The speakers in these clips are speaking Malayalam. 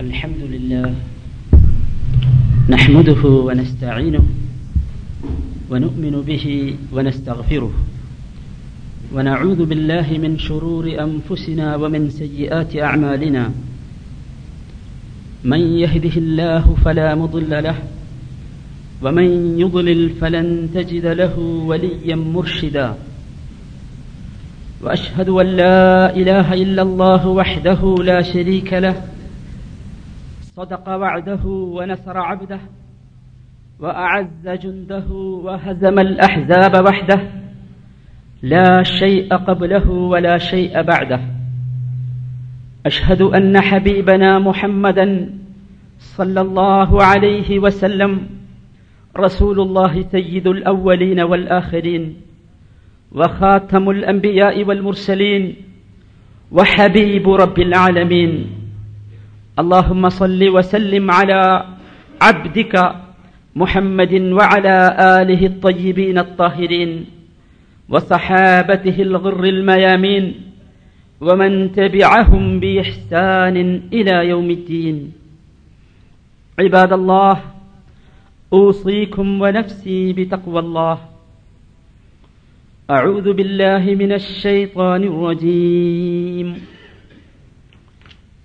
الحمد لله نحمده ونستعينه ونؤمن به ونستغفره ونعوذ بالله من شرور أنفسنا ومن سيئات أعمالنا من يهده الله فلا مضل له ومن يضلل فلن تجد له وليا مرشدا وأشهد أن لا إله إلا الله وحده لا شريك له صدق وعده ونصر عبده وأعز جنده وهزم الأحزاب وحده. لا شيء قبله ولا شيء بعده. أشهد أن حبيبنا محمدا صلى الله عليه وسلم رسول الله سيد الأولين والآخرين وخاتم الأنبياء والمرسلين وحبيب رب العالمين. اللهم صل وسلم على عبدك محمد وعلى آله الطيبين الطاهرين وصحابته الغر الميامين ومن تبعهم بإحسان إلى يوم الدين. عباد الله أوصيكم ونفسي بتقوى الله. أعوذ بالله من الشيطان الرجيم.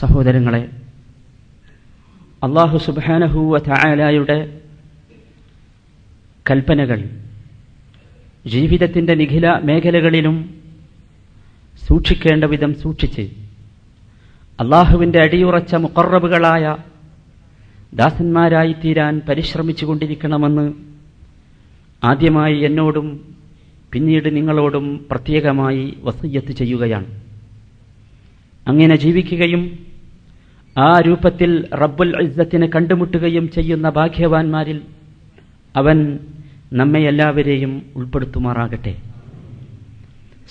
സഹോദരങ്ങളെ അള്ളാഹു സുബാനഹൂവ ചായാലായുടെ കൽപ്പനകൾ ജീവിതത്തിന്റെ നിഖില മേഖലകളിലും സൂക്ഷിക്കേണ്ട വിധം സൂക്ഷിച്ച് അള്ളാഹുവിന്റെ അടിയുറച്ച മുക്കറബുകളായ ദാസന്മാരായി തീരാൻ പരിശ്രമിച്ചുകൊണ്ടിരിക്കണമെന്ന് ആദ്യമായി എന്നോടും പിന്നീട് നിങ്ങളോടും പ്രത്യേകമായി വസയ്യത്ത് ചെയ്യുകയാണ്. അങ്ങനെ ജീവിക്കുകയും ആ രൂപത്തിൽ റബ്ബുൽ ഇസ്സത്തിനെ കണ്ടുമുട്ടുകയും ചെയ്യുന്ന ഭാഗ്യവാന്മാരിൽ അവൻ നമ്മെ എല്ലാവരെയും ഉൾപ്പെടുത്തുമാറാകട്ടെ.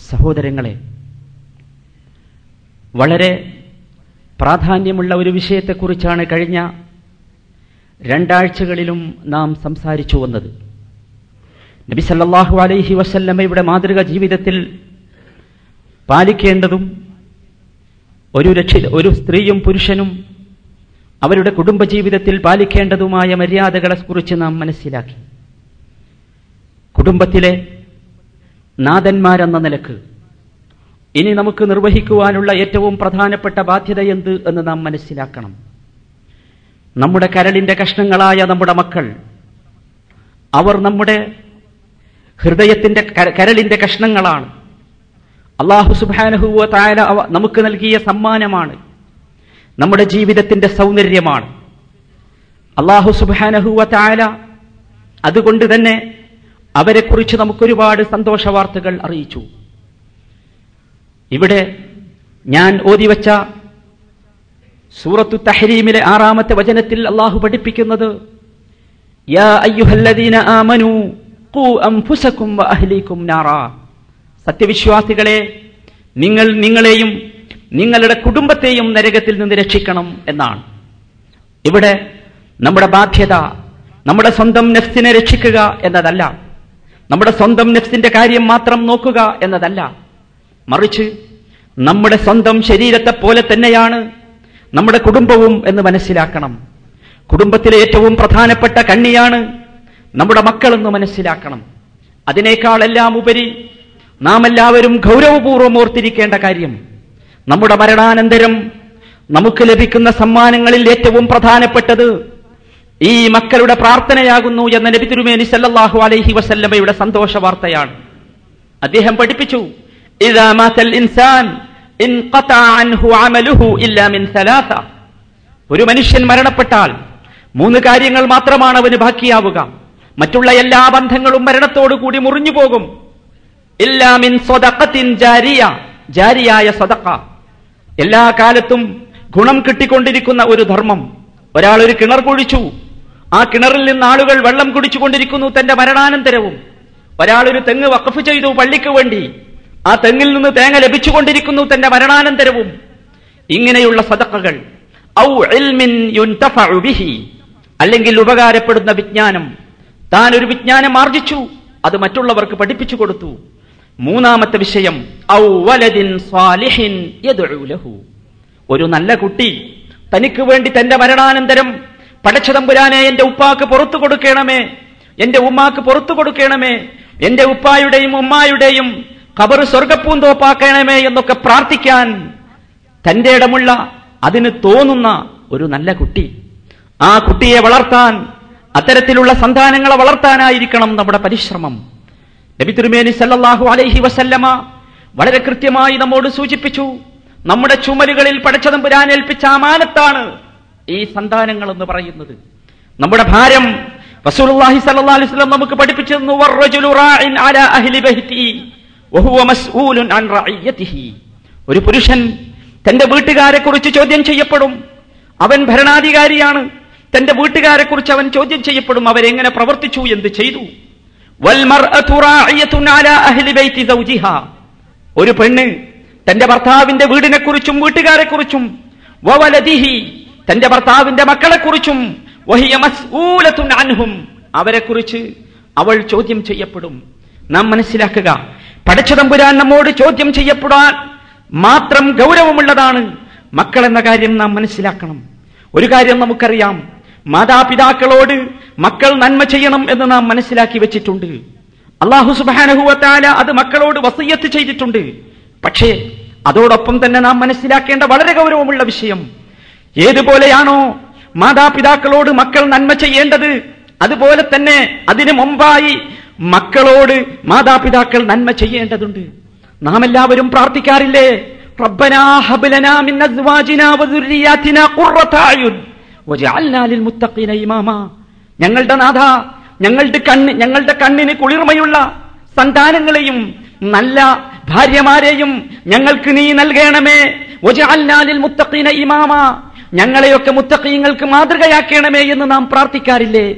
സഹോദരങ്ങളെ വളരെ പ്രാധാന്യമുള്ള ഒരു വിഷയത്തെക്കുറിച്ചാണ് കഴിഞ്ഞ രണ്ടാഴ്ചകളിലും നാം സംസാരിച്ചു വന്നത്. നബി സല്ലാഹു അലൈഹി വസല്ലമ്മയുടെ മാതൃക ജീവിതത്തിൽ പാലിക്കേണ്ടതും ഒരു രക്ഷി ഒരു സ്ത്രീയും പുരുഷനും അവരുടെ കുടുംബജീവിതത്തിൽ പാലിക്കേണ്ടതുമായ മര്യാദകളെക്കുറിച്ച് നാം മനസ്സിലാക്കി. കുടുംബത്തിലെ നാഥന്മാരെന്ന നിലയ്ക്ക് ഇനി നമുക്ക് നിർവഹിക്കുവാനുള്ള ഏറ്റവും പ്രധാനപ്പെട്ട ബാധ്യത എന്ത് എന്ന് നാം മനസ്സിലാക്കണം. നമ്മുടെ കരളിന്റെ കഷ്ണങ്ങളായ നമ്മുടെ മക്കൾ അവർ നമ്മുടെ ഹൃദയത്തിന്റെ കരളിന്റെ കഷ്ണങ്ങളാണ്. അള്ളാഹു സുബാനഹുവ തായാല നമുക്ക് നൽകിയ സമ്മാനമാണ്. നമ്മുടെ ജീവിതത്തിന്റെ സൗന്ദര്യമാണ്. അള്ളാഹു സുബാനഹുവ തായാല അതുകൊണ്ട് തന്നെ അവരെക്കുറിച്ച് നമുക്കൊരുപാട് സന്തോഷ വാർത്തകൾ അറിയിച്ചു. ഇവിടെ ഞാൻ ഓതിവച്ച സൂറത്തു തഹരീമിലെ ആറാമത്തെ വചനത്തിൽ അള്ളാഹു പഠിപ്പിക്കുന്നത് യാ അയ്യുഹല്ലദീന ആമനു ഖൂ അൻഫുസകും വഅഹ്ലീകും നാറാ. സത്യവിശ്വാസികളെ നിങ്ങൾ നിങ്ങളെയും നിങ്ങളുടെ കുടുംബത്തെയും നരകത്തിൽ നിന്ന് രക്ഷിക്കണം എന്നാണ്. ഇവിടെ നമ്മുടെ ബാധ്യത നമ്മുടെ സ്വന്തം നെഫ്സിനെ രക്ഷിക്കുക എന്നതല്ല. നമ്മുടെ സ്വന്തം നെഫ്സിന്റെ കാര്യം മാത്രം നോക്കുക എന്നതല്ല. മറിച്ച് നമ്മുടെ സ്വന്തം ശരീരത്തെ പോലെ തന്നെയാണ് നമ്മുടെ കുടുംബവും എന്ന് മനസ്സിലാക്കണം. കുടുംബത്തിലെ ഏറ്റവും പ്രധാനപ്പെട്ട കണ്ണിയാണ് നമ്മുടെ മക്കളെന്ന് മനസ്സിലാക്കണം. അതിനേക്കാളെല്ലാം ഉപരി നാം എല്ലാവരും ഗൗരവപൂർവം ഓർത്തിരിക്കേണ്ട കാര്യം നമ്മുടെ മരണാനന്തരം നമുക്ക് ലഭിക്കുന്ന സമ്മാനങ്ങളിൽ ഏറ്റവും പ്രധാനപ്പെട്ടത് ഈ മക്കളുടെ പ്രാർത്ഥനയാകുന്നു എന്ന നബി തിരുമേനി സല്ലാഹു അലൈഹി വസല്ലമയുടെ സന്തോഷ വാർത്തയാണ്. അദ്ദേഹം പഠിപ്പിച്ചു ഒരു മനുഷ്യൻ മരണപ്പെട്ടാൽ മൂന്ന് കാര്യങ്ങൾ മാത്രമാണ് അവന് ബാക്കിയാവുക. മറ്റുള്ള എല്ലാ ബന്ധങ്ങളും മരണത്തോടുകൂടി മുറിഞ്ഞു പോകും ഇല്ലാമിൻ ജാരിയ ജാരിയായ സ്വതക്ക എല്ലാ കാലത്തും ഗുണം കിട്ടിക്കൊണ്ടിരിക്കുന്ന ഒരു ധർമ്മം. ഒരാൾ ഒരു കിണർ കുഴിച്ചു. ആ കിണറിൽ നിന്ന് ആളുകൾ വെള്ളം കുടിച്ചുകൊണ്ടിരിക്കുന്നു തന്റെ മരണാനന്തരവും. ഒരാൾ ഒരു തെങ്ങ് വഖഫ് ചെയ്തു പള്ളിക്ക് വേണ്ടി. ആ തെങ്ങിൽ നിന്ന് തേങ്ങ ലഭിച്ചുകൊണ്ടിരിക്കുന്നു തന്റെ മരണാനന്തരവും. ഇങ്ങനെയുള്ള സദക്കകൾ ഔ ബിഹി അല്ലെങ്കിൽ ഉപകാരപ്പെടുന്ന വിജ്ഞാനം. താൻ ഒരു വിജ്ഞാനം ആർജിച്ചു അത് മറ്റുള്ളവർക്ക് പഠിപ്പിച്ചു കൊടുത്തു. മൂന്നാമത്തെ വിഷയം ഒരു നല്ല കുട്ടി തനിക്ക് വേണ്ടി തന്റെ മരണാനന്തരം പടച്ചതമ്പുരാനെ എന്റെ ഉപ്പാക്ക് പുറത്തു കൊടുക്കണമേ എന്റെ ഉമ്മാക്ക് പുറത്തു കൊടുക്കണമേ എന്റെ ഉപ്പായുടെയും ഉമ്മായുടെയും ഖബർ സ്വർഗപ്പൂന്തോപ്പാക്കണമേ എന്നൊക്കെ പ്രാർത്ഥിക്കാൻ തന്റെ ഇടമുള്ള അതിന് തോന്നുന്ന ഒരു നല്ല കുട്ടി. ആ കുട്ടിയെ വളർത്താൻ അത്തരത്തിലുള്ള സന്താനങ്ങളെ വളർത്താനായിരിക്കണം നമ്മുടെ പരിശ്രമം. നബി തിരുമേനി സല്ലാഹു അലൈഹി വസല്ലമ വളരെ കൃത്യമായി നമ്മോട് സൂചിപ്പിച്ചു. നമ്മുടെ ചുമലുകളിൽ പടച്ചതമ്പുരാൻ ഏൽപ്പിച്ച അമാനത്താണ് ഈ സന്താനങ്ങൾ എന്ന് പറയുന്നത്. നമ്മുടെ ഭാരം റസൂലുള്ളാഹി സ്വല്ലല്ലാഹു അലൈഹി വസല്ലം നമുക്ക് പഠിപ്പിച്ചു തന്നു അലാ അഹ്ലി മസ്ഊലുൻ അൻ ഒരു പുരുഷൻ തന്റെ വീട്ടുകാരെ കുറിച്ച് ചോദ്യം ചെയ്യപ്പെടും അവൻ ഭരണാധികാരിയാണ്. തന്റെ വീട്ടുകാരെ കുറിച്ച് അവൻ ചോദ്യം ചെയ്യപ്പെടും അവരെങ്ങനെ പ്രവർത്തിച്ചു എന്ത് ചെയ്തു? ഒരു പെണ്ണ് തന്റെ ഭർത്താവിന്റെ വീടിനെ കുറിച്ചും വീട്ടുകാരെ കുറിച്ചും തന്റെ ഭർത്താവിന്റെ മക്കളെ കുറിച്ചും വഹിയ മസ്ഊലത്തുൻ അൻഹും. അവരെ കുറിച്ച് അവൾ ചോദ്യം ചെയ്യപ്പെടും. നാം മനസ്സിലാക്കുക പടച്ചതമ്പുരാൻ നമ്മോട് ചോദ്യം ചെയ്യപ്പെടാൻ മാത്രം ഗൗരവമുള്ളതാണ്. മക്കൾ എന്ന കാര്യം നാം മനസ്സിലാക്കണം. ഒരു കാര്യം നമുക്കറിയാം മാതാപിതാക്കളോട് മക്കൾ നന്മ ചെയ്യണം എന്ന് നാം മനസ്സിലാക്കി വെച്ചിട്ടുണ്ട്. അള്ളാഹു സുബാനഹുവത്താല അത് മക്കളോട് വസയ്യത്ത് ചെയ്തിട്ടുണ്ട്. പക്ഷേ അതോടൊപ്പം തന്നെ നാം മനസ്സിലാക്കേണ്ട വളരെ ഗൗരവമുള്ള വിഷയം. ഏതുപോലെയാണോ മാതാപിതാക്കളോട് മക്കൾ നന്മ ചെയ്യേണ്ടത് അതുപോലെ തന്നെ അതിനു മുമ്പായി മക്കളോട് മാതാപിതാക്കൾ നന്മ ചെയ്യേണ്ടതുണ്ട്. നാം എല്ലാവരും പ്രാർത്ഥിക്കാറില്ലേ? റബ്ബനാ ഹബലനാ മിൻ അസ്വാജിനാ വദുർരിയാതിനാ ഖുർറത മുത്തഖീന ഞങ്ങളുടെ നാഥ ഞങ്ങളുടെ കണ്ണ് ഞങ്ങളുടെ കണ്ണിന് കുളിർമയുള്ള സന്താനങ്ങളെയും നല്ല ഭാര്യമാരെയും ഞങ്ങൾക്ക് നീ നൽകണമേ. വജഅൽനാ ലിൽ മുത്തഖീന ഇമാമാ. ഞങ്ങളെയൊക്കെ മുത്തഖീങ്ങൾക്ക് മാതൃകയാക്കണമേ എന്ന് നാം പ്രാർത്ഥിക്കാറില്ലേ?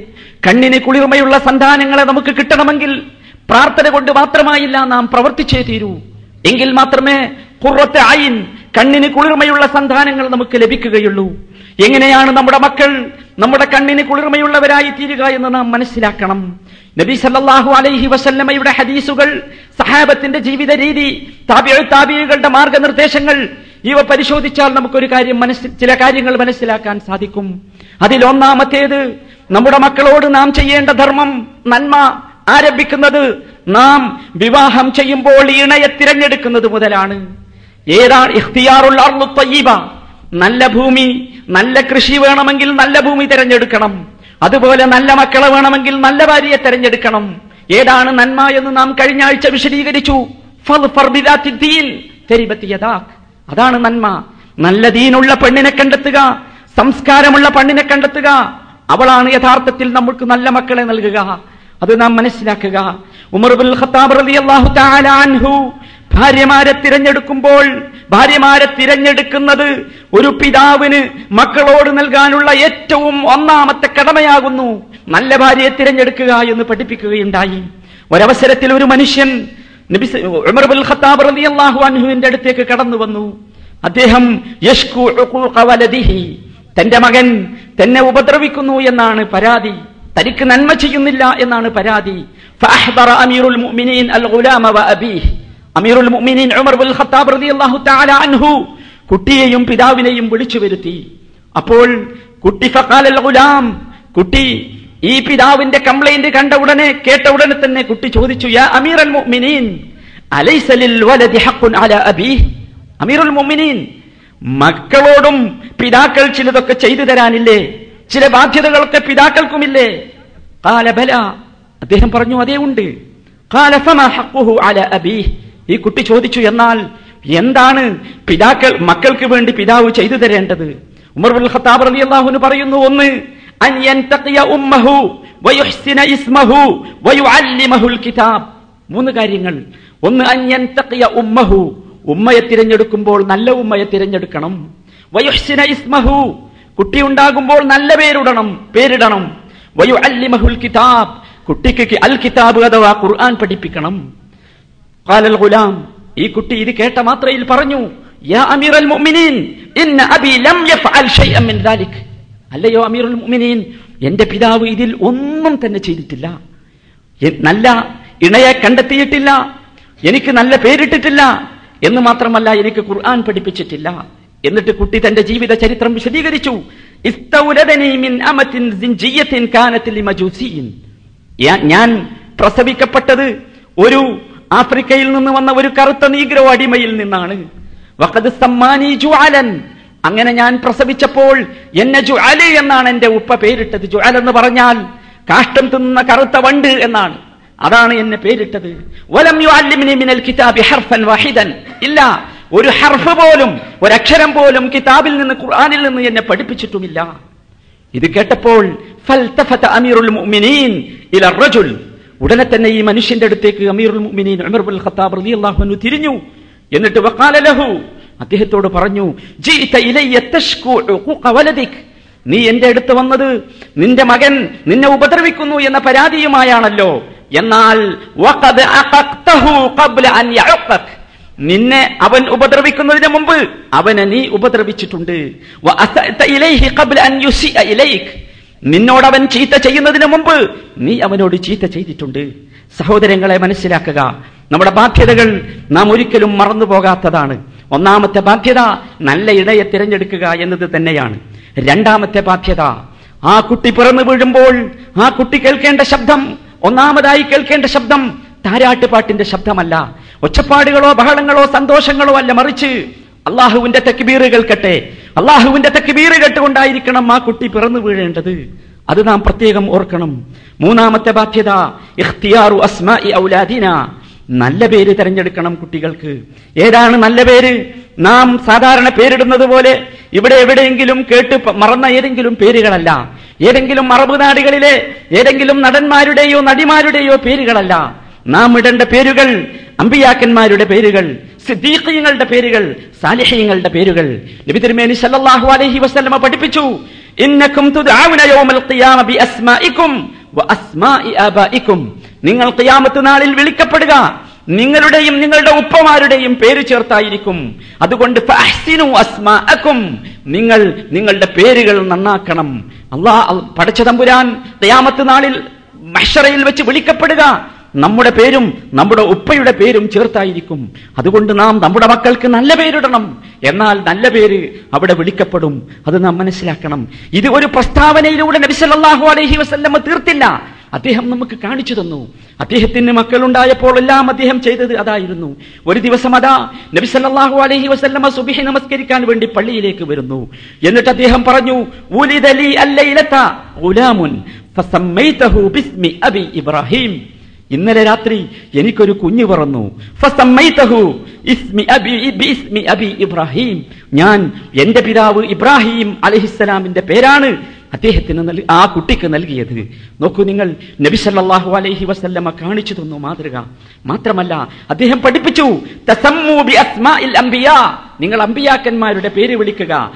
കണ്ണിന് കുളിർമയുള്ള സന്താനങ്ങളെ നമുക്ക് കിട്ടണമെങ്കിൽ പ്രാർത്ഥന കൊണ്ട് മാത്രമായില്ല നാം പ്രവർത്തിച്ചേ തീരൂ. എങ്കിൽ മാത്രമേ കുറത്തെ ആയിൻ കണ്ണിന് കുളിർമയുള്ള സന്താനങ്ങൾ നമുക്ക് ലഭിക്കുകയുള്ളൂ. എങ്ങനെയാണ് നമ്മുടെ മക്കൾ നമ്മുടെ കണ്ണിന് കുളിർമയുള്ളവരായി തീരുക എന്ന് നാം മനസ്സിലാക്കണം. നബി സല്ലാഹു അലൈഹി വസല്ലമ്മയുടെ ഹദീസുകൾ സഹാബത്തിന്റെ ജീവിത രീതി താബിയ മാർഗനിർദ്ദേശങ്ങൾ ഇവ പരിശോധിച്ചാൽ നമുക്കൊരു കാര്യം മനസ്സിൽ ചില കാര്യങ്ങൾ മനസ്സിലാക്കാൻ സാധിക്കും. അതിലൊന്നാമത്തേത് നമ്മുടെ മക്കളോട് നാം ചെയ്യേണ്ട ധർമ്മം നന്മ ആരംഭിക്കുന്നത് നാം വിവാഹം ചെയ്യുമ്പോൾ ഇണയെ തിരഞ്ഞെടുക്കുന്നത് മുതലാണ്. ഏതാണ് തയ്യിബ നല്ല ഭൂമി നല്ല കൃഷി വേണമെങ്കിൽ നല്ല ഭൂമി തിരഞ്ഞെടുക്കണം. അതുപോലെ നല്ല മക്കളെ വേണമെങ്കിൽ നല്ല ഭാര്യയെ തിരഞ്ഞെടുക്കണം. ഏതാണ് നന്മ എന്ന് നാം കഴിഞ്ഞ ആഴ്ച വിശദീകരിച്ചു. അതാണ് നന്മ. നല്ല ദീനുള്ള പെണ്ണിനെ കണ്ടെത്തുക സംസ്കാരമുള്ള പെണ്ണിനെ കണ്ടെത്തുക. അവളാണ് യഥാർത്ഥത്തിൽ നമുക്ക് നല്ല മക്കളെ നൽകുക. അത് നാം മനസ്സിലാക്കുക. ഉമർ ഖത്താബ് റളിയല്ലാഹു തആല അൻഹു ഭാര്യമാരെ തിരഞ്ഞെടുക്കുമ്പോൾ ഭാര്യമാരെ തിരഞ്ഞെടുക്കുന്നത് ഒരു പിതാവിന് മക്കളോട് നൽകാനുള്ള ഏറ്റവും ഒന്നാമത്തെ കടമയാകുന്നു. നല്ല ഭാര്യയെ തിരഞ്ഞെടുക്കുക എന്ന് പഠിപ്പിക്കുകയുണ്ടായി. ഒരവസരത്തിൽ ഒരു മനുഷ്യൻ നബി ഉമർ ഖത്താബ് റളിയല്ലാഹു അൻഹുവിന്റെ അടുത്തേക്ക് കടന്നു വന്നു. അദ്ദേഹം തന്റെ മകൻ തന്നെ ഉപദ്രവിക്കുന്നു എന്നാണ് പരാതി. തനിക്ക് നന്മ ചെയ്യുന്നില്ല എന്നാണ് പരാതി. അമീറുൽ മുഅ്മിനീൻ അൽ ഗുലാമ അമീറുൽ മുഅ്മിനീൻ ഉമർ ബിൻ ഖത്താബ് റളിയല്ലാഹു തആല അൻഹു കുട്ടിയെയും പിതാവിനെയും വിളിച്ചു വരുത്തി. അപ്പോൾ കുട്ടി ഫഖാലൽ ഗുലാം കുട്ടി ഈ പിതാവിന്റെ കംപ്ലൈന്റ് കണ്ട ഉടനെ കേട്ട ഉടനെ തന്നെ കുട്ടി ചോദിച്ചു യാ അമീറൽ മുഅ്മിനീൻ അലൈസ ലിൽ വലദി ഹഖുൻ അലാ അബീ? അമീറുൽ മുഅ്മിനീൻ മക്കളോടും പിതാക്കൾ ചിലതൊക്കെ ചെയ്തു തരാനില്ലേ? ചില ബാധ്യതകളൊക്കെ പിതാക്കൾക്കുമില്ലേ? കാല ബല. അദ്ദേഹം പറഞ്ഞു അതേ ഉണ്ട്. കാല ഫമാ ഹഖുഹു അലാ അബീഹ് ഈ കുട്ടി ചോദിച്ചു എന്നാൽ എന്താണ് പിതാക്കൾ മക്കൾക്ക് വേണ്ടി പിതാവ് ചെയ്തു തരേണ്ടത്? ഉമർ ഉൽ ഖത്താബ് അള്ളാഹുന് പറയുന്നു ഒന്ന് മൂന്ന് കാര്യങ്ങൾ. ഒന്ന് അന്യൻ യൻതഖിയ ഉമ്മഹു. ഉമ്മയെ തിരഞ്ഞെടുക്കുമ്പോൾ നല്ല ഉമ്മയെ തിരഞ്ഞെടുക്കണം. വയുഹ്സിന ഇസ്മഹു. കുട്ടി ഉണ്ടാകുമ്പോൾ നല്ല പേരിടണം പേരിടണം. വയു അല്ലിമഹുൽ കിതാബ്. കുട്ടിക്ക് അൽ കിതാബ് അഥവാ ഖുർആൻ പഠിപ്പിക്കണം. ഖാലൽ ഗുലാം ഈ കുട്ടി ഇത് കേട്ട മാത്രയിൽ പറഞ്ഞു യാ അമീറൽ മുഅ്മിനീൻ ഇന്ന അബി ലം യഫ്അൽ ഷൈഅൻ മിൻ ദാലിക്. അല്ലയോ അമീറുൽ മുഅ്മിനീൻ എന്റെ പിതാവ് ഇതിൽ ഒന്നും തന്നെ ചെയ്തിട്ടില്ല. നല്ല ഇണയെ കണ്ടെത്തിയിട്ടില്ല. എനിക്ക് നല്ല പേരിട്ടിട്ടില്ല. എന്ന് മാത്രമല്ല എനിക്ക് ഖുർആൻ പഠിപ്പിച്ചിട്ടില്ല. എന്നിട്ട് കുട്ടി തന്റെ ജീവിത ചരിത്രം വിശദീകരിച്ചു. ഞാൻ പ്രസവിക്കപ്പെട്ടത് ഒരു ആഫ്രിക്കയിൽ നിന്ന് വന്ന ഒരു കറുത്ത നീഗ്രോ അടിമയിൽ നിന്നാണ്. വഖദ് സമ്മാനി ജുഅലൻ. അങ്ങനെ ഞാൻ പ്രസവിച്ചപ്പോൾ എന്നെ ജുഅലി എന്നാണ് എന്റെ ഉപ്പ പേരിട്ടത്. ജുഅൽ എന്ന് പറഞ്ഞാൽ കാഷ്ടം തിന്നുന്ന കറുത്ത വണ്ട് എന്നാണ്. അതാണ് എന്നെ പേരിട്ടത്. വലം യുഅല്ലിംനി മിനൽ കിതാബി ഹർഫൻ വഹിദൻ. ഇല്ല ഒരു ഹർഫ് പോലും ഒരക്ഷരം പോലും കിതാബിൽ നിന്ന് ഖുർആനിൽ നിന്ന് എന്നെ പഠിപ്പിച്ചിട്ടുമില്ല. ഇത് കേട്ടപ്പോൾ ഫൽതഫത അമീറുൽ മുഅ്മിനീൻ റജുൽ ഉടനെ തന്നെ ഈ മനുഷ്യന്റെ അടുത്തേക്ക് അമീറുൽ മുഅ്മിനീൻ ഉമർ ബിൻ ഖത്താബ് റളിയല്ലാഹു അൻഹു തിരിഞ്ഞു. എന്നിട്ട് വഖാല ലഹു അദ്ദേഹത്തോട് പറഞ്ഞു ജീത നീ എന്റെ അടുത്ത് വന്നത് നിന്റെ മകൻ നിന്നെ ഉപദ്രവിക്കുന്നു എന്ന പരാതിയുമായാണല്ലോ. എന്നാൽ നിന്നെ അവൻ ഉപദ്രവിക്കുന്നതിന് മുമ്പ് അവനെ നീ ഉപദ്രവിച്ചിട്ടുണ്ട്. വ അസഅത ഇലൈഹി ഖബ്ല അൻ യുസിഅ ഇലൈക് നിന്നോട് അവൻ ചീത്ത ചെയ്യുന്നതിന് മുമ്പ് നീ അവനോട് ചീത്ത ചെയ്തിട്ടുണ്ട്. സഹോദരങ്ങളെ മനസ്സിലാക്കുക. നമ്മുടെ ബാധ്യതകൾ നാം ഒരിക്കലും മറന്നു പോകാത്തതാണ്. ഒന്നാമത്തെ ബാധ്യത നല്ല ഇടയെ തിരഞ്ഞെടുക്കുക എന്നത് തന്നെയാണ്. രണ്ടാമത്തെ ബാധ്യത ആ കുട്ടി പിറന്നു വീഴുമ്പോൾ ആ കുട്ടി കേൾക്കേണ്ട ശബ്ദം ഒന്നാമതായി കേൾക്കേണ്ട ശബ്ദം താരാട്ടുപാട്ടിന്റെ ശബ്ദമല്ല. ഒച്ചപ്പാടുകളോ ബഹളങ്ങളോ സന്തോഷങ്ങളോ അല്ല മറിച്ച് അള്ളാഹുവിന്റെ തെക്കുബീറ് കേൾക്കട്ടെ അള്ളാഹുവിന്റെ തെക്കുബീറ് കേട്ടുകൊണ്ടായിരിക്കണം ആ കുട്ടി പിറന്നു വീഴേണ്ടത്. അത് നാം പ്രത്യേകം ഓർക്കണം. മൂന്നാമത്തെ ബാധ്യത ഇഖ്തിയാറു അസ്മാഇ ഔലാദിന. നല്ല പേര് തിരഞ്ഞെടുക്കണം കുട്ടികൾക്ക്. ഏതാണ് നല്ല പേര്? നാം സാധാരണ പേരിടുന്നത് പോലെ ഇവിടെ എവിടെയെങ്കിലും കേട്ട് മറന്ന ഏതെങ്കിലും പേരുകളല്ല. ഏതെങ്കിലും അറബ് നാടുകളിലെ ഏതെങ്കിലും നടന്മാരുടെയോ നടിമാരുടെയോ പേരുകളല്ല. നാം ഇടേണ്ട പേരുകൾ അമ്പിയാക്കന്മാരുടെ പേരുകൾ സിദ്ദീഖീങ്ങളുടെ പേരുകൾ സാലിഹ്യങ്ങളുടെ പേരുകൾ. നബി തിരുമേനി സല്ലല്ലാഹു അലൈഹി വസല്ലമ പഠിപ്പിച്ചു ഇന്നക്കും യൗമൽ ഖിയാമ ആബാഇക്കും. നിങ്ങൾ ഖിയാമത്ത് നാളിൽ വിളിക്കപ്പെടുക നിങ്ങളുടെയും നിങ്ങളുടെ ഉപ്പമാരുടെയും പേര് ചേർത്തായിരിക്കും. അതുകൊണ്ട് അസ്മാഅക്കും. നിങ്ങൾ നിങ്ങളുടെ പേരുകൾ നന്നാക്കണം. അള്ളാഹ് പഠിച്ച തമ്പുരാൻ ഖിയാമത്ത് നാളിൽ മഷറയിൽ വെച്ച് വിളിക്കപ്പെടുക നമ്മുടെ പേരും നമ്മുടെ ഉപ്പയുടെ പേരും ചേർത്തായിരിക്കും. അതുകൊണ്ട് നാം നമ്മുടെ മക്കൾക്ക് നല്ല പേരിടണം. എന്നാൽ നല്ല പേര് അവിടെ വിളിക്കപ്പെടും. അത് നാം മനസ്സിലാക്കണം. ഇത് ഒരു പ്രസ്താവനയിലൂടെ നബിസല്ലാഹു അലഹി അലൈഹി വസല്ലമ തീർത്തില്ല. അദ്ദേഹം നമുക്ക് കാണിച്ചു തന്നു. അദ്ദേഹത്തിന് മക്കളുണ്ടായപ്പോൾ എല്ലാം അദ്ദേഹം ചെയ്തത് അതായിരുന്നു. ഒരു ദിവസം അതാ നബിസല്ലാഹു അലഹി അലൈഹി സുബിഹി നമസ്കരിക്കാൻ വേണ്ടി പള്ളിയിലേക്ക് വരുന്നു. എന്നിട്ട് അദ്ദേഹം പറഞ്ഞു ഉലിദലി ബിസ്മി അബി ഇബ്രാഹിം. ഇന്നലെ രാത്രി എനിക്കൊരു കുഞ്ഞു പറന്നു. ഇബ്രാഹിം. ഞാൻ എന്റെ പിതാവ് ഇബ്രാഹിം അലഹിസ്സലാമിന്റെ പേരാണ് അദ്ദേഹത്തിന് നൽകി ആ കുട്ടിക്ക് നൽകിയത്. നോക്കൂ നിങ്ങൾ നബി സല്ലാഹു അലൈഹി വസല്ലമ കാണിച്ചു തന്നു മാതൃക. മാത്രമല്ല അദ്ദേഹം പഠിപ്പിച്ചു നിങ്ങൾ അമ്പിയാക്കന്മാരുടെ പേര് വിളിക്കുക.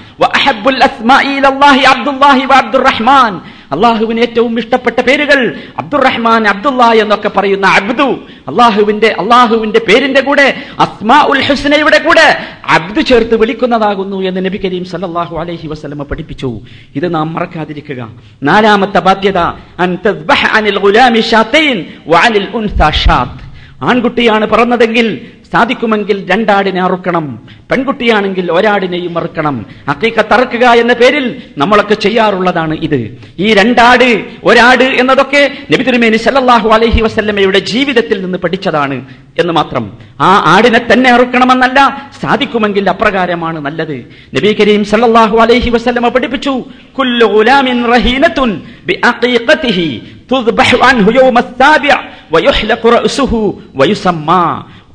അള്ളാഹുവിന് ഏറ്റവും ഇഷ്ടപ്പെട്ട പേരുകൾ അബ്ദുറഹ്മാൻ അബ്ദുള്ള എന്നൊക്കെ പറയുന്ന അബ്ദു. അള്ളാഹുവിന്റെ അള്ളാഹുവിന്റെ പേരിന്റെ കൂടെ അസ്മാ ഉൽ ഹുസ്നയുടെ കൂടെ അബ്ദു ചേർത്ത് വിളിക്കുന്നതാകുന്നു എന്ന് നബി കരീം സല്ലാഹു അലഹി വസ്ലമ പഠിപ്പിച്ചു. ഇത് നാം മറക്കാതിരിക്കുക. നാലാമത്തെ ബാധ്യത അനിൽ ആൺകുട്ടിയാണ് പിറന്നതെങ്കിൽ സാധിക്കുമെങ്കിൽ രണ്ടാടിനെ അറുക്കണം പെൺകുട്ടിയാണെങ്കിൽ ഒരാടിനെയും അറുക്കണം അക്കീക്കത്ത് അറുക്കുക എന്ന പേരിൽ നമ്മളൊക്കെ ചെയ്യാറുള്ളതാണ് ഇത് ഈ രണ്ടാട് ഒരാട് എന്നതൊക്കെ നബി തിരുമേനി സല്ലല്ലാഹു അലൈഹി വസല്ലമയുടെ ജീവിതത്തിൽ നിന്ന് പഠിച്ചതാണ് എന്ന് മാത്രം ആ ആടിനെ തന്നെ അറുക്കണമെന്നല്ല സാധിക്കുമെങ്കിൽ അപ്രകാരമാണ് നല്ലത് നബി കരീം സല്ലല്ലാഹു അലൈഹി വസല്ലമ പഠിപ്പിച്ചു കുല്ലു ഗുലാമിൻ റഹീനത്തുൻ ബിഅഖീഖതിഹി തുദ്ബഹു അൻഹു യൗമ السابع ويحلق رأسه ويسمى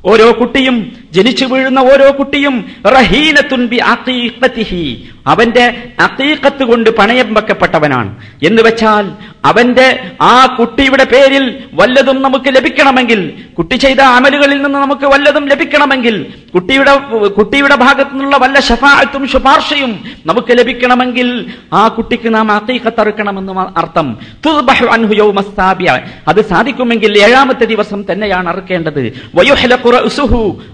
ഓരോ കുട്ടിയും ജനിച്ചു വീഴുന്ന ഓരോ കുട്ടിയും റഹീനത്തുൻബി അഖീഖത്തിഹി അവന്റെ അഖീഖത്ത് കൊണ്ട് പണയം വെക്കപ്പെട്ടവനാണ് എന്ന് വെച്ചാൽ അവന്റെ ആ കുട്ടിയുടെ പേരിൽ വല്ലതും നമുക്ക് ലഭിക്കണമെങ്കിൽ കുട്ടി ചെയ്ത അമലുകളിൽ നിന്ന് നമുക്ക് വല്ലതും ലഭിക്കണമെങ്കിൽ കുട്ടിയുടെ കുട്ടിയുടെ ഭാഗത്തു നിന്നുള്ള വല്ല ഷഫാഅത്തും ശുപാർശയും നമുക്ക് ലഭിക്കണമെങ്കിൽ ആ കുട്ടിക്ക് നാം മ- അർത്ഥം. അത് സാധിക്കുമെങ്കിൽ ഏഴാമത്തെ ദിവസം തന്നെയാണ് അറുക്കേണ്ടത്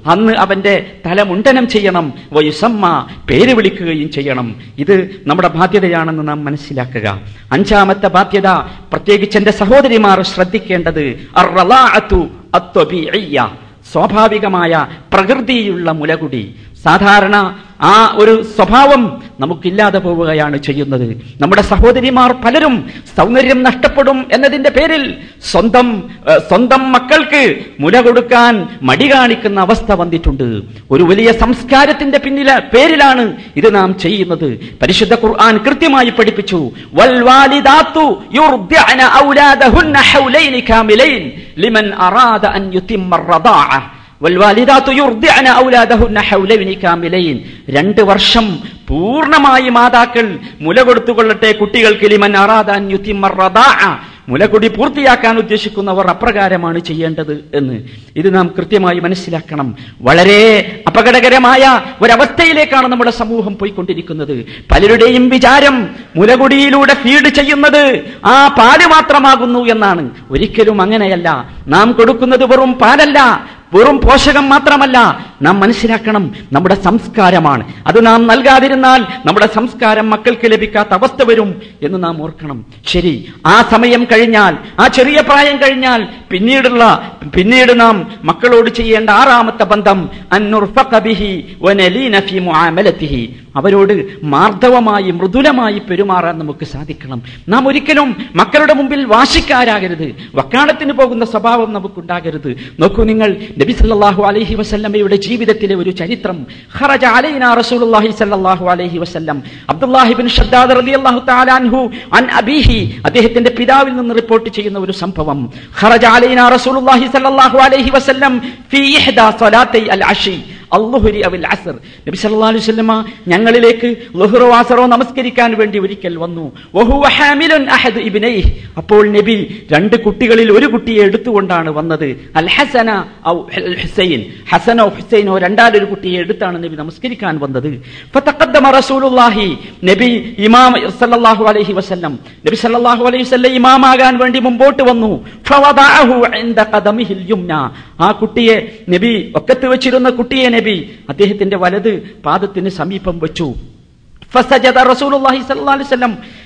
അന്ന്. അന്ന് അവന്റെ തല മുണ്ടനം ചെയ്യണം. വയുസമ്മ പേര് വിളിക്കുകയും ചെയ്യണം. ഇത് നമ്മുടെ ബാധ്യതയാണെന്ന് നാം മനസ്സിലാക്കുക. അഞ്ചാമത്തെ ബാധ്യത പ്രത്യേകിച്ച് എന്റെ സഹോദരിമാർ ശ്രദ്ധിക്കേണ്ടത്. സ്വാഭാവികമായ പ്രകൃതിയുള്ള മുലകുടി. സാധാരണ ആ ഒരു സ്വഭാവം നമുക്കില്ലാതെ പോവുകയാണ് ചെയ്യുന്നത്. നമ്മുടെ സഹോദരിമാർ പലരും സൗന്ദര്യം നഷ്ടപ്പെടും എന്നതിന്റെ പേരിൽ സ്വന്തം സ്വന്തം മക്കൾക്ക് മുല കൊടുക്കാൻ മടി കാണിക്കുന്ന അവസ്ഥ വന്നിട്ടുണ്ട്. ഒരു വലിയ സംസ്കാരത്തിന്റെ പിന്നില പേരിലാണ് ഇത് നാം ചെയ്യുന്നത്. പരിശുദ്ധ ഖുർആൻ കൃത്യമായി പഠിപ്പിച്ചു. ലിമൻ അറാദ അൻ യുതിമ്മ റദാഅ. രണ്ട് വർഷം പൂർണമായി മാതാക്കൾ മുല കൊടുത്തുകൊള്ളട്ടെ കുട്ടികൾക്ക് ലിമൻ അറാദാൻ മുലകുടി പൂർത്തിയാക്കാൻ ഉദ്ദേശിക്കുന്നവർ അപ്രകാരമാണ് ചെയ്യേണ്ടത് എന്ന്. ഇത് നാം കൃത്യമായി മനസ്സിലാക്കണം. വളരെ അപകടകരമായ ഒരവസ്ഥയിലേക്കാണ് നമ്മുടെ സമൂഹം പോയിക്കൊണ്ടിരിക്കുന്നത്. പലരുടെയും വിചാരം മുലകുടിയിലൂടെ ഫീഡ് ചെയ്യുന്നത് ആ പാൽ മാത്രമാകുന്നു എന്നാണ്. ഒരിക്കലും അങ്ങനെയല്ല. നാം കൊടുക്കുന്നത് വെറും പാലല്ല. വെറും പോഷകം മാത്രമല്ല നാം മനസ്സിലാക്കണം നമ്മുടെ സംസ്കാരമാണ്. അത് നാം നൽകാതിരുന്നാൽ നമ്മുടെ സംസ്കാരം മക്കൾക്ക് ലഭിക്കാത്ത അവസ്ഥ വരും എന്ന് നാം ഓർക്കണം. ശരി ആ സമയം കഴിഞ്ഞാൽ ആ ചെറിയ പ്രായം കഴിഞ്ഞാൽ പിന്നീടുള്ള പിന്നീട് നാം മക്കളോട് ചെയ്യേണ്ട ആറാമത്തെ ബന്ധം അവരോട് മാർദ്ദവമായി മൃദുലമായി പെരുമാറാൻ നമുക്ക് സാധിക്കണം. നാം ഒരിക്കലും മക്കളുടെ മുമ്പിൽ വാശിക്കാരാകരുത്. വക്കാണത്തിന് പോകുന്ന സ്വഭാവം നമുക്കുണ്ടാകരുത്. നോക്കൂ നിങ്ങൾ നബി സല്ലാഹു അലഹി വസല്ലമയുടെ ജീവിതത്തിലെ ഒരു ചരിത്രം. ഖറജ അലൈനാ റസൂലുള്ളാഹി സ്വല്ലല്ലാഹു അലൈഹി വസല്ലം. അബ്ദുല്ലാഹി ബിൻ ഷദ്ദാദ് റളിയല്ലാഹു തആല അൻഹു അൻ അബീഹി അദ്ദേഹത്തിന്റെ പിതാവിൽ നിന്ന് റിപ്പോർട്ട് ചെയ്യുന്ന ഒരു സംഭവം. ഖറജ അലൈനാ റസൂലുള്ളാഹി സ്വല്ലല്ലാഹു അലൈഹി വസല്ലം ഫീ ഇഹ്ദാ സ്വലാത്തൈ അൽ അഷി അല്ലുഹുരി അവിൽ അസർ. നബി സല്ലാ സ്വല്ല ഞങ്ങളിലേക്ക് ലഹുറോ ആസറോ നമസ്കരിക്കാൻ വേണ്ടി ഒരിക്കൽ വന്നു. അഹദ് ഇബ്നൈഹി. അപ്പോൾ നബി രണ്ട് കുട്ടികളിൽ ഒരു കുട്ടിയെ എടുത്തുകൊണ്ടാണ് വന്നത്. അൽ ഹസന ഔ ഹുസൈൻ. ഹസനോ ഹുസൈനോ രണ്ടാലൊരു കുട്ടിയെ എടുത്താണ് നബി നമസ്കരിക്കാൻ വന്നത്. റസൂലുള്ളാഹി. നബി ഇമാം സല്ലല്ലാഹു അലൈഹി വസല്ലം. നബി സല്ലല്ലാഹു അലൈഹി വസല്ലം ഇമാമാകാൻ വേണ്ടി മുമ്പോട്ട് വന്നു. ഫവദഅഹു ഇൻദ ഖദമിഹിൽ യുംന. ആ കുട്ടിയെ നബി ഒക്കത്ത് വെച്ചിരുന്ന കുട്ടിയെ നബി അദ്ദേഹത്തിന്റെ വലത് പാദത്തിന് സമീപം വെച്ചു.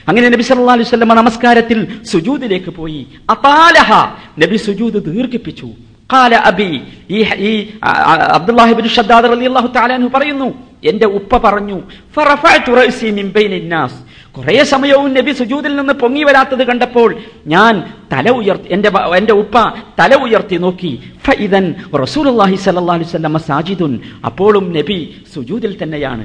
അങ്ങനെ നബി സല്ലല്ലാഹു അലൈഹി വസല്ലം നമസ്കാരത്തിൽ സുജൂദിലേക്ക് പോയി. അതാലഹ നബി സുജൂദ് ദീർഘിപ്പിച്ചു. ഖാല അബി ഈ ഈ അബ്ദുല്ലാഹിബിൻ ഷദ്ദാദ് റളിയല്ലാഹു തആല പറയുന്നു എന്റെ ഉപ്പ പറഞ്ഞു ഫറഫഅതു റഅസി മിൻ ബൈനിൻ നാസ്. കുറേ സമയവും നബി സുജൂദിൽ നിന്ന് പൊങ്ങി വരാത്തത് കണ്ടപ്പോൾ ഞാൻ തല ഉയർത്തി എന്റെ എന്റെ ഉപ്പ തല ഉയർത്തി നോക്കി. ഫൈദൻ റസൂലുള്ളാഹി സ്വല്ലല്ലാഹു അലൈഹി വസല്ലം സാജിദുൻ. അപ്പോഴും നബി സുജൂദിൽ തന്നെയാണ്.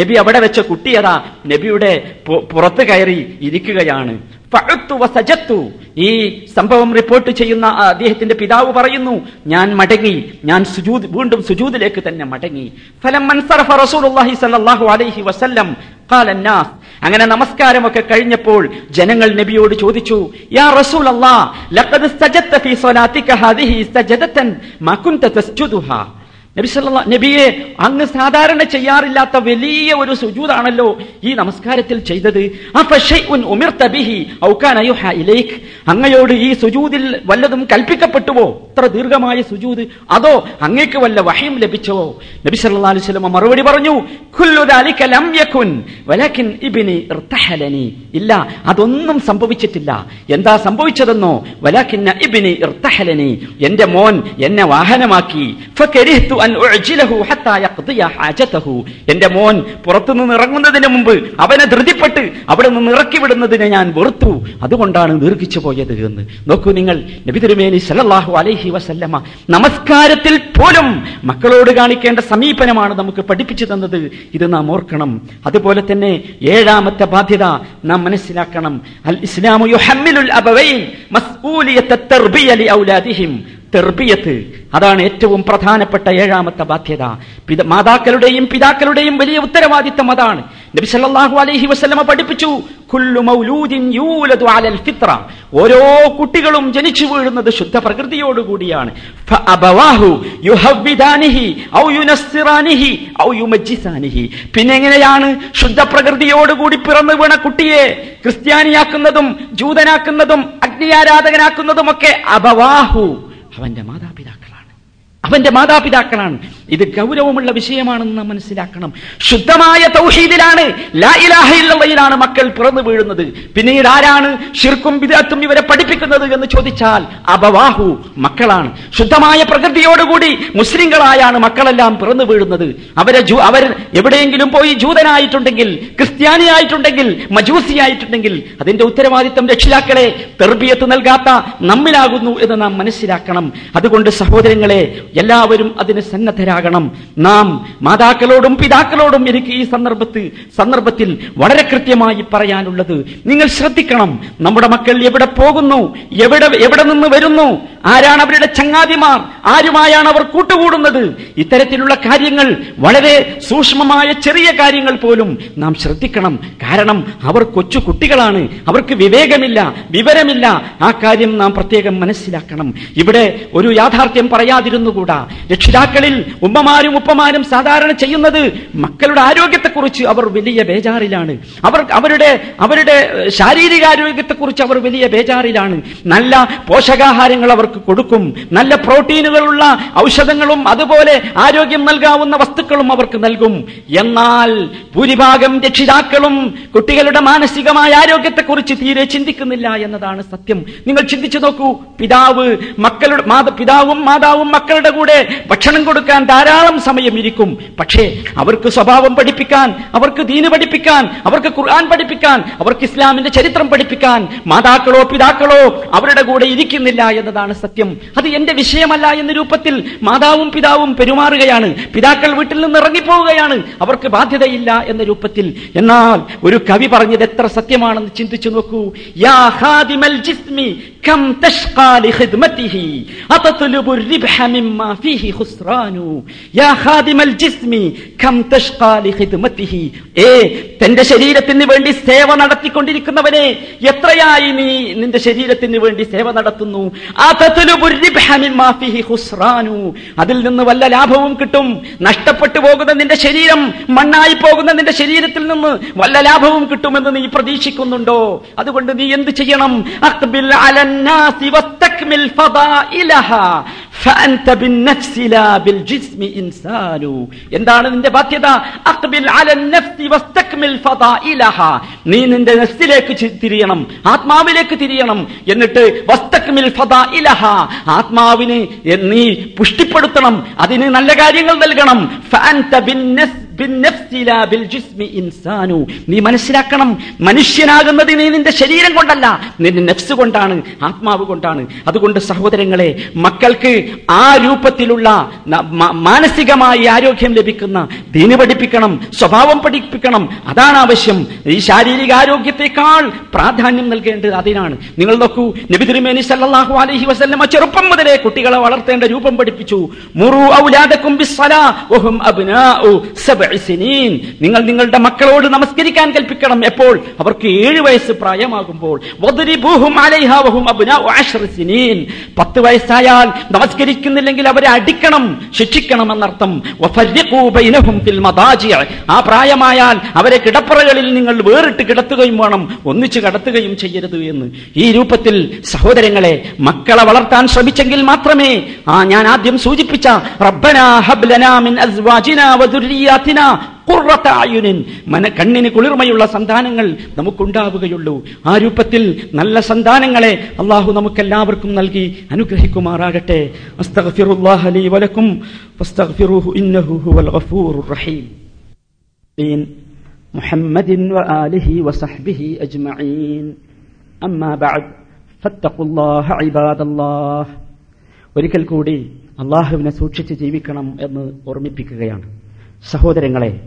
നബി അവിടെ വെച്ച കുട്ടിയതാ നബിയുടെ പുറത്ത് കയറി ഇരിക്കുകയാണ്. ഈ സംഭവം റിപ്പോർട്ട് ചെയ്യുന്ന അദ്ദേഹത്തിന്റെ പിതാവ് പറയുന്നു ഞാൻ മടങ്ങി. ഞാൻ സുജൂദ് വീണ്ടും സുജൂദിലേക്ക് തന്നെ മടങ്ങി. ഫലം അങ്ങനെ നമസ്കാരമൊക്കെ കഴിഞ്ഞപ്പോൾ ജനങ്ങൾ നബിയോട് ചോദിച്ചു യാ റസൂൽ അള്ളാഹ് ലഖദ് സജദ്ത ഫീ സ്വലാത്തിക ഹാദിഹി സജദതൻ മാ കുൻത തസ്ജുദുഹാ നബി സല്ലല്ലാ നബിയെ അങ്ങ് സാധാരണ ചെയ്യാറില്ലാത്ത വലിയ ഒരു സുജൂതാണല്ലോ ഈ നമസ്കാരത്തിൽ ചെയ്തത്. അങ്ങയോട് ഈ സുജൂതിൽ വല്ലതും കൽപ്പിക്കപ്പെട്ടുവോ? ഇത്ര ദീർഘമായ സുജൂത്. അതോ അങ്ങേക്ക് വല്ല വഹയും ലഭിച്ചോ? നബി സല്ലല്ലാഹു അലൈഹി വസല്ലം മറുപടി പറഞ്ഞു ഇല്ല അതൊന്നും സംഭവിച്ചിട്ടില്ല. എന്താ സംഭവിച്ചതെന്നോ? വലാഖിൻ ഇബിനി എന്റെ മോൻ എന്നെ വാഹനമാക്കി. എന്റെ മോൻ പുറത്തുനിന്ന് ഇറങ്ങുന്നതിന് മുമ്പ് അവനെ ധൃതിപ്പെട്ട് അവിടെ നിന്ന് ഇറക്കി വിടുന്നതിനെ ഞാൻ വെറുത്തു. അതുകൊണ്ടാണ് ദീർഘിച്ചു പോയത് എന്ന്. നോക്കൂ നിങ്ങൾ നബി തിരുമേനി അലൈഹി വസല്ലമ നമസ്കാരത്തിൽ പോലും മക്കളോട് കാണിക്കേണ്ട സമീപനമാണ് നമുക്ക് പഠിപ്പിച്ചു തന്നത്. ഇത് നാം ഓർക്കണം. അതുപോലെ തന്നെ ഏഴാമത്തെ ബാധ്യത നാം മനസ്സിലാക്കണം. അൽ ഇസ്ലാമു യുഹമ്മിലുൽ തർബിയ ലി തെർബിയത്ത്. അതാണ് ഏറ്റവും പ്രധാനപ്പെട്ട ഏഴാമത്തെ ബാധ്യത. പിത മാതാക്കളുടെയും പിതാക്കളുടെയും വലിയ ഉത്തരവാദിത്തം അതാണ്. നബി സല്ലല്ലാഹു അലൈഹി വസല്ലമ പഠിപ്പിച്ചു കുല്ലു മൗലൂദിൻ യൂലദു അലൽ ഫിത്ര. ഓരോ കുട്ടികളും ജനിച്ചു വീഴുന്നത് ശുദ്ധ പ്രകൃതിയോടുകൂടിയാണ് ഫഅബവാഹു ഔ ഔ പിന്നെ എങ്ങനെയാണ് ശുദ്ധ പ്രകൃതിയോടുകൂടി പിറന്നു വീണ കുട്ടിയെ ക്രിസ്ത്യാനിയാക്കുന്നതും ജൂതനാക്കുന്നതും അഗ്നിയാരാധകനാക്കുന്നതുമൊക്കെ അബവാഹു. അവന്റെ മാതാപിതാക്കളാണ് അവന്റെ മാതാപിതാക്കളാണ്. ഇത് ഗൗരവമുള്ള വിഷയമാണെന്ന് നാം മനസ്സിലാക്കണം. ശുദ്ധമായ തൗഹീദിലാണ് ലാ ഇലാഹ ഇല്ലല്ലയിലാണ് മക്കൾ പിറന്നു വീഴുന്നത്. പിന്നീട് ആരാണ് ഷിർക്കും വിദഗ്ധും ഇവരെ പഠിപ്പിക്കുന്നത് എന്ന് ചോദിച്ചാൽ അബവാഹു മക്കളാണ്. ശുദ്ധമായ പ്രകൃതിയോടുകൂടി മുസ്ലിങ്ങളായാണ് മക്കളെല്ലാം പിറന്നു വീഴുന്നത്. അവരെ അവർ എവിടെയെങ്കിലും പോയി ജൂതനായിട്ടുണ്ടെങ്കിൽ ക്രിസ്ത്യാനിയായിട്ടുണ്ടെങ്കിൽ മജൂസിയായിട്ടുണ്ടെങ്കിൽ അതിന്റെ ഉത്തരവാദിത്തം രക്ഷിതാക്കളെ തെർബിയത്ത് നൽകാത്ത നമ്മിലാകുന്നു എന്ന് നാം മനസ്സിലാക്കണം. അതുകൊണ്ട് സഹോദരങ്ങളെ എല്ലാവരും അതിന് സന്നദ്ധരാകണം. നാം മാതാക്കളോടും പിതാക്കളോടും എനിക്ക് ഈ സന്ദർഭത്തിൽ സന്ദർഭത്തിൽ വളരെ കൃത്യമായി പറയാനുള്ളത് നിങ്ങൾ ശ്രദ്ധിക്കണം. നമ്മുടെ മക്കൾ എവിടെ പോകുന്നു? എവിടെ എവിടെ നിന്ന് വരുന്നു? ആരാണ് അവരുടെ ചങ്ങാതിമാർ? ആരുമായാണ് അവർ കൂട്ടുകൂടുന്നത്? ഇത്തരത്തിലുള്ള കാര്യങ്ങൾ വളരെ സൂക്ഷ്മമായ ചെറിയ കാര്യങ്ങൾ പോലും നാം ശ്രദ്ധിക്കണം. കാരണം അവർ കൊച്ചു കുട്ടികളാണ്. അവർക്ക് വിവേകമില്ല വിവരമില്ല. ആ കാര്യം നാം പ്രത്യേകം മനസ്സിലാക്കണം. ഇവിടെ ഒരു യാഥാർത്ഥ്യം പറയാതിരുന്നുകൂടാ. രക്ഷിതാക്കളിൽ ഉമ്മമാരും ഉപ്പമാരും സാധാരണ ചെയ്യുന്നത് മക്കളുടെ ആരോഗ്യത്തെക്കുറിച്ച് അവർ വലിയ ബേജാറിലാണ്. അവർ അവരുടെ അവരുടെ ശാരീരിക ആരോഗ്യത്തെക്കുറിച്ച് അവർ വലിയ ബേജാറിലാണ്. നല്ല പോഷകാഹാരങ്ങൾ അവർക്ക് കൊടുക്കും. നല്ല പ്രോട്ടീനുകളുള്ള ഔഷധങ്ങളും അതുപോലെ ആരോഗ്യം നൽകാവുന്ന വസ്തുക്കളും അവർക്ക് നൽകും. എന്നാൽ ഭൂരിഭാഗം രക്ഷിതാക്കളും കുട്ടികളുടെ മാനസികമായ ആരോഗ്യത്തെക്കുറിച്ച് തീരെ ചിന്തിക്കുന്നില്ല എന്നതാണ് സത്യം. നിങ്ങൾ ചിന്തിച്ചു നോക്കൂ. പിതാവ് മക്കളുടെ പിതാവും മാതാവും മക്കളുടെ കൂടെ ഭക്ഷണം കൊടുക്കാൻ ധാരാളം സമയം ഇരിക്കും പക്ഷേ അവർക്ക് സ്വഭാവം പഠിപ്പിക്കാൻ അവർക്ക് ദീന് പഠിപ്പിക്കാൻ അവർക്ക് ഖുർആൻ പഠിപ്പിക്കാൻ അവർക്ക് ഇസ്ലാമിന്റെ ചരിത്രം പഠിപ്പിക്കാൻ മാതാക്കളോ പിതാക്കളോ അവരുടെ കൂടെ ഇരിക്കുന്നില്ല എന്നതാണ് സത്യം അത് എന്റെ വിഷയമല്ല എന്ന രൂപത്തിൽ മാതാവും പിതാവും പെരുമാറുകയാണ് പിതാക്കൾ വീട്ടിൽ നിന്ന് ഇറങ്ങിപ്പോവുകയാണ് അവർക്ക് ബാധ്യതയില്ല എന്ന രൂപത്തിൽ എന്നാൽ ഒരു കവി പറഞ്ഞത് എത്ര സത്യമാണെന്ന് ചിന്തിച്ചു നോക്കൂ യാ ഖാദിമൽ ജിസ്മി കം തഷ്ഖാ ലിഖിദ്മതിഹി അതത്ലുബു الربح مما فيه خسران يا خادم الجسم كم تشقى لخدمته ഏ തന്റെ ശരീരത്തിന് വേണ്ടി സേവ നടത്തിക്കൊണ്ടിരിക്കുന്നവനെ എത്രയായി നീ നിന്റെ ശരീരത്തിന് വേണ്ടി സേവ നടത്തുന്നു അതത്ലുബു الربح مما فيه خسران അതിൽ നിന്ന് വല്ല ലാഭവും കിട്ടും നഷ്ടപ്പെട്ടു പോകുന്ന നിന്റെ ശരീരം മണ്ണായി പോകുന്ന നിന്റെ ശരീരത്തിൽ നിന്ന് വല്ല ലാഭവും കിട്ടുമെന്ന് നീ പ്രതീക്ഷിക്കുന്നുണ്ടോ അതുകൊണ്ട് നീ എന്ത് ചെയ്യണം എന്താണ് നിന്റെ ബാധ്യത? നീ നിന്റെ നെഫ്സിലേക്ക് തിരിയണം ആത്മാവിലേക്ക് തിരിയണം എന്നിട്ട് ആത്മാവിനെ നീ പുഷ്ടിപ്പെടുത്തണം അതിന് നല്ല കാര്യങ്ങൾ നൽകണം. നീ മനസ്സിലാക്കണം മനുഷ്യനാകുന്നത് നീ നിന്റെ ശരീരം കൊണ്ടല്ല. നിന്റെ നെഫ്സ് കൊണ്ടാണ് ആത്മാവ് കൊണ്ടാണ്. അതുകൊണ്ട് സഹോദരങ്ങളെ മക്കൾക്ക് ആ രൂപത്തിലുള്ള മാനസികമായി ആരോഗ്യം ലഭിക്കുന്ന ദീന് പഠിപ്പിക്കണം സ്വഭാവം പഠിപ്പിക്കണം. അതാണ് ആവശ്യം. ഈ ശാരീരിക ആരോഗ്യത്തെക്കാൾ പ്രാധാന്യം നൽകേണ്ടത് അതിനാണ്. നിങ്ങൾ നോക്കൂ നബി തിരുമേനി സല്ലല്ലാഹു അലൈഹി വസ്ലമ ചെറുപ്പം മുതലേ കുട്ടികളെ വളർത്തേണ്ട രൂപം പഠിപ്പിച്ചു. മുറു ഔലാദക്കും സിനീൻ നിങ്ങൾ നിങ്ങളുടെ മക്കളോട് നമസ്കരിക്കാൻ കൽപ്പിക്കണം. എപ്പോൾ? അവർക്ക് ഏഴ് വയസ്സ് പ്രായമാകുമ്പോൾ. പത്ത് വയസ്സായാൽ നമസ്കരിക്കുന്നില്ലെങ്കിൽ അവരെ അടിക്കണം ശിക്ഷിക്കണം എന്നർത്ഥം ആ പ്രായമായാൽ അവരെ കിടപ്പറകളിൽ നിങ്ങൾ വേറിട്ട് കിടത്തുകയും വേണം. ഒന്നിച്ച് കടത്തുകയും ചെയ്യരുത് എന്ന്. ഈ രൂപത്തിൽ സഹോദരങ്ങളെ മക്കളെ വളർത്താൻ ശ്രമിച്ചെങ്കിൽ മാത്രമേ ആ ഞാൻ ആദ്യം സൂചിപ്പിച്ച റബ്ബനാ ഹബ്ലനാ മിൻ അസ്വാജിനാ വദുർരിയാത്തിനാ കണ്ണിന് കുളിർമയുള്ള സന്താനങ്ങൾ നമുക്കുണ്ടാവുകയുള്ളൂ. ആ രൂപത്തിൽ നല്ല സന്താനങ്ങളെ അള്ളാഹു നമുക്കെല്ലാവർക്കും നൽകി അനുഗ്രഹിക്കുമാറാകട്ടെ. അസ്തഗ്ഫിറുല്ലാഹി ലി വലക്കും ഫസ്തഗ്ഫിറുഹു ഇന്നഹു ഹുവൽ ഗഫൂറുർ റഹീം. ദീൻ മുഹമ്മദിൻ വആലിഹി വസഹ്ബിഹി അജ്മഈൻ. അമ്മാ ബഅദ് ഫത്തഖുല്ലാഹ ഇബാദല്ലാഹ്. ഒരിക്കൽ കൂടി അള്ളാഹുവിനെ സൂക്ഷിച്ച് ജീവിക്കണം എന്ന് ഓർമ്മിപ്പിക്കുകയാണ്. സഹോദരങ്ങളെ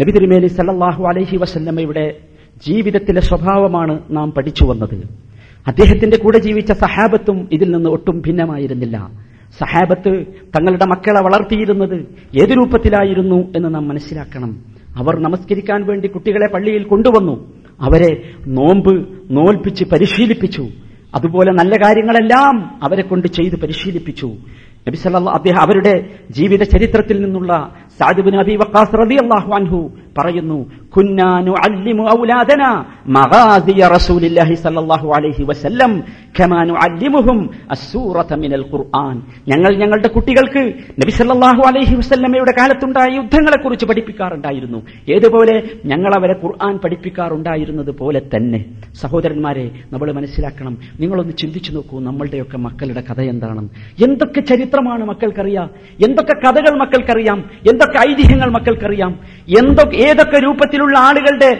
നബി തിരുമേലി സല്ലാഹു അലൈഹി വസല്ലമ്മയുടെ ജീവിതത്തിലെ സ്വഭാവമാണ് നാം പഠിച്ചു വന്നത്. അദ്ദേഹത്തിന്റെ കൂടെ ജീവിച്ച സഹാബത്തും ഇതിൽ നിന്ന് ഒട്ടും ഭിന്നമായിരുന്നില്ല. സഹാബത്ത് തങ്ങളുടെ മക്കളെ വളർത്തിയിരുന്നത് ഏത് രൂപത്തിലായിരുന്നു എന്ന് നാം മനസ്സിലാക്കണം. അവർ നമസ്കരിക്കാൻ വേണ്ടി കുട്ടികളെ പള്ളിയിൽ കൊണ്ടുവന്നു. അവരെ നോമ്പ് നോൽപ്പിച്ച് പരിശീലിപ്പിച്ചു. അതുപോലെ നല്ല കാര്യങ്ങളെല്ലാം അവരെ കൊണ്ട് ചെയ്ത് പരിശീലിപ്പിച്ചു. നബി സല്ലല്ലാഹു അദ്ദേഹം അവരുടെ ജീവിത ചരിത്രത്തിൽ നിന്നുള്ള സാദിബിൻ അബി വക്കാസ് റബി അൻഹു പറയുന്നു ഞങ്ങൾ ഞങ്ങളുടെ കുട്ടികൾക്ക് നബി സല്ലല്ലാഹു അലൈഹി വസല്ലമയുടെ കാലത്തുണ്ടായ യുദ്ധങ്ങളെക്കുറിച്ച് പഠിപ്പിക്കാറുണ്ടായിരുന്നു. ഏതുപോലെ ഞങ്ങൾ അവരെ ഖുർആൻ പഠിപ്പിക്കാറുണ്ടായിരുന്നത് പോലെ തന്നെ. സഹോദരന്മാരെ നമ്മൾ മനസ്സിലാക്കണം. നിങ്ങളൊന്ന് ചിന്തിച്ചു നോക്കൂ നമ്മളുടെയൊക്കെ മക്കളുടെ കഥ എന്താണ്? എന്തൊക്കെ ചരിത്രമാണ് മക്കൾക്കറിയാം? എന്തൊക്കെ കഥകൾ മക്കൾക്കറിയാം? എന്തൊക്കെ ഐതിഹ്യങ്ങൾ മക്കൾക്കറിയാം? എന്തൊക്കെ ഏതൊക്കെ രൂപത്തിലുള്ള ആളുകളുടെ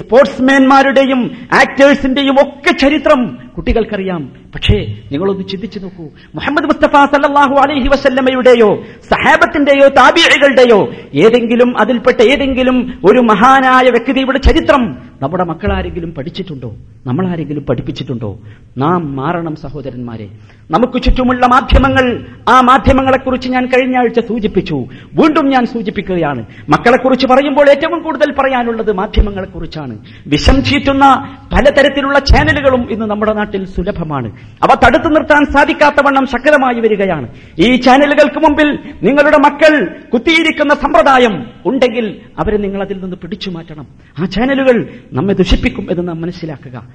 സ്പോർട്സ്മാൻമാരുടെയും ആക്ടേഴ്സിന്റെയും ഒക്കെ ചരിത്രം കുട്ടികൾക്കറിയാം. പക്ഷേ നിങ്ങളൊന്ന് ചിന്തിച്ചു നോക്കൂ. മുഹമ്മദ് മുസ്തഫ സല്ലാഹു അലഹി വസല്ലമ്മയുടെയോ സഹാബത്തിന്റെയോ താബികളുടെയോ ഏതെങ്കിലും അതിൽപ്പെട്ട ഏതെങ്കിലും ഒരു മഹാനായ വ്യക്തിയുടെ ചരിത്രം നമ്മുടെ മക്കളാരെങ്കിലും പഠിച്ചിട്ടുണ്ടോ? നമ്മളാരെങ്കിലും പഠിപ്പിച്ചിട്ടുണ്ടോ? നാം മാറണം സഹോദരന്മാരെ. നമുക്ക് ചുറ്റുമുള്ള മാധ്യമങ്ങൾ ആ മാധ്യമങ്ങളെക്കുറിച്ച് ഞാൻ കഴിഞ്ഞ ആഴ്ച സൂചിപ്പിച്ചു. വീണ്ടും ഞാൻ സൂചിപ്പിക്കുകയാണ്. മക്കളെക്കുറിച്ച് പറയുമ്പോൾ ഏറ്റവും കൂടുതൽ പറയാനുള്ളത് മാധ്യമങ്ങളെക്കുറിച്ചാണ്. വിഷം ചീറ്റുന്ന പലതരത്തിലുള്ള ചാനലുകളും ഇന്ന് നമ്മുടെ നാട്ടിൽ സുലഭമാണ്. അവ തടുത്തു നിർത്താൻ സാധിക്കാത്തവണ്ണം ശക്തമായി വരികയാണ്. ഈ ചാനലുകൾക്ക് മുമ്പിൽ നിങ്ങളുടെ മക്കൾ കുത്തിയിരിക്കുന്ന സമ്പ്രദായം ഉണ്ടെങ്കിൽ അവരെ നിങ്ങൾ അതിൽ നിന്ന് പിടിച്ചു മാറ്റണം. ആ ചാനലുകൾ നമ്മെ ദുഷിപ്പിക്കും എന്ന് നാം മനസ്സിലാക്കുക.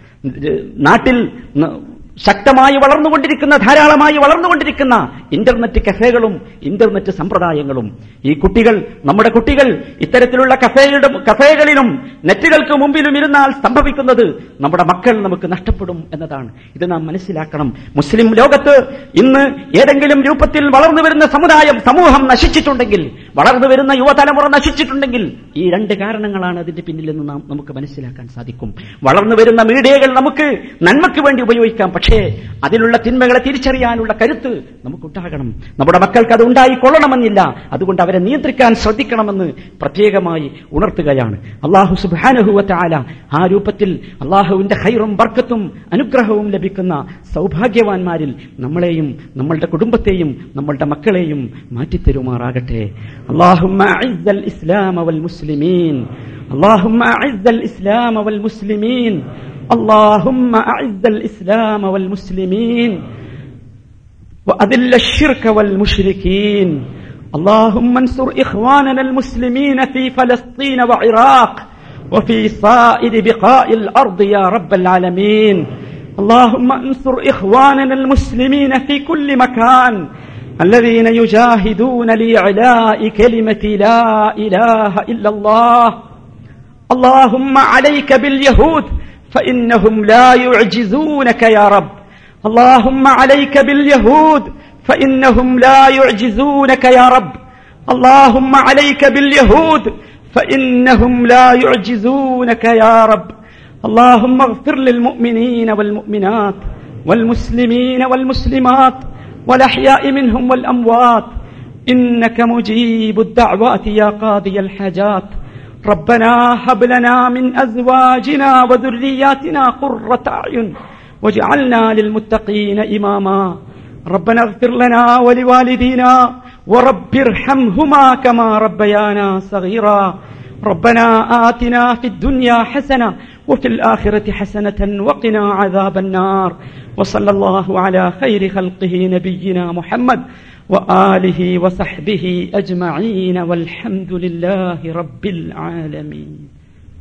നാട്ടിൽ ശക്തമായി വളർന്നുകൊണ്ടിരിക്കുന്ന ധാരാളമായി വളർന്നുകൊണ്ടിരിക്കുന്ന ഇന്റർനെറ്റ് കഫേകളും ഇന്റർനെറ്റ് സമ്പ്രദായങ്ങളും. ഈ കുട്ടികൾ നമ്മുടെ കുട്ടികൾ ഇത്തരത്തിലുള്ള കഫേയുടെ കഫേകളിലും നെറ്റുകൾക്ക് മുമ്പിലും ഇരുന്നാൽ സംഭവിക്കുന്നത് നമ്മുടെ മക്കൾ നമുക്ക് നഷ്ടപ്പെടും എന്നതാണ്. ഇത് നാം മനസ്സിലാക്കണം. മുസ്ലിം ലോകത്ത് ഇന്ന് ഏതെങ്കിലും രൂപത്തിൽ വളർന്നു വരുന്ന സമുദായം സമൂഹം നശിച്ചിട്ടുണ്ടെങ്കിൽ വളർന്നു വരുന്ന യുവതലമുറ നശിച്ചിട്ടുണ്ടെങ്കിൽ ഈ രണ്ട് കാരണങ്ങളാണ് അതിന്റെ പിന്നിലെന്ന് നാം നമുക്ക് മനസ്സിലാക്കാൻ സാധിക്കും. വളർന്നു വരുന്ന മീഡിയകൾ നമുക്ക് നന്മയ്ക്ക് വേണ്ടി ഉപയോഗിക്കാം പക്ഷേ അതിലുള്ള തിന്മകളെ തിരിച്ചറിയാനുള്ള കരുത്ത് നമുക്കുണ്ടാകണം നമ്മുടെ മക്കൾക്ക് അത് ഉണ്ടായിക്കൊള്ളണമെന്നില്ല അതുകൊണ്ട് അവരെ നിയന്ത്രിക്കാൻ ശ്രദ്ധിക്കണമെന്ന് പ്രത്യേകമായി ഉണർത്തുകയാണ് അള്ളാഹു സുബാനഹുവത്ത ആല ആ രൂപത്തിൽ അള്ളാഹുവിന്റെ ഹൈറും ബർക്കത്തും അനുഗ്രഹവും ലഭിക്കുന്ന സൗഭാഗ്യവാന്മാരിൽ നമ്മളെയും നമ്മളുടെ കുടുംബത്തെയും നമ്മളുടെ മക്കളെയും മാറ്റിത്തരുമാറാകട്ടെ അള്ളാഹുമ്മ ഇസ്ലാം വൽ മുസ്ലിമീൻ اللهم أعز الإسلام والمسلمين اللهم أعز الإسلام والمسلمين وأذل الشرك والمشركين. اللهم انصر إخواننا المسلمين في فلسطين وعراق وفي صائر بقاء الأرض يا رب العالمين. اللهم انصر إخواننا المسلمين في كل مكان الذين يجاهدون لإعلاء كلمة لا إله إلا الله. اللهم عليك باليهود فإنهم لا يعجزونك يا رب. اللهم عليك باليهود فإنهم لا يعجزونك يا رب. اللهم عليك باليهود فإنهم لا يعجزونك يا رب. اللهم اغفر للمؤمنين والمؤمنات والمسلمين والمسلمات والأحياء منهم والأموات. إنك مجيب الدعوات يا قاضي الحاجات. ربنا هب لنا من أزواجنا وذرياتنا قرة أعين واجعلنا للمتقين إماما. ربنا اغفر لنا ولوالدينا ورب ارحمهما كما ربيانا صغيرا. ربنا آتنا في الدنيا حسنة وفي الآخرة حسنة وقنا عذاب النار. وصلى الله على خير خلقه نبينا محمد وآله وصحبه أجمعين والحمد لله رب العالمين.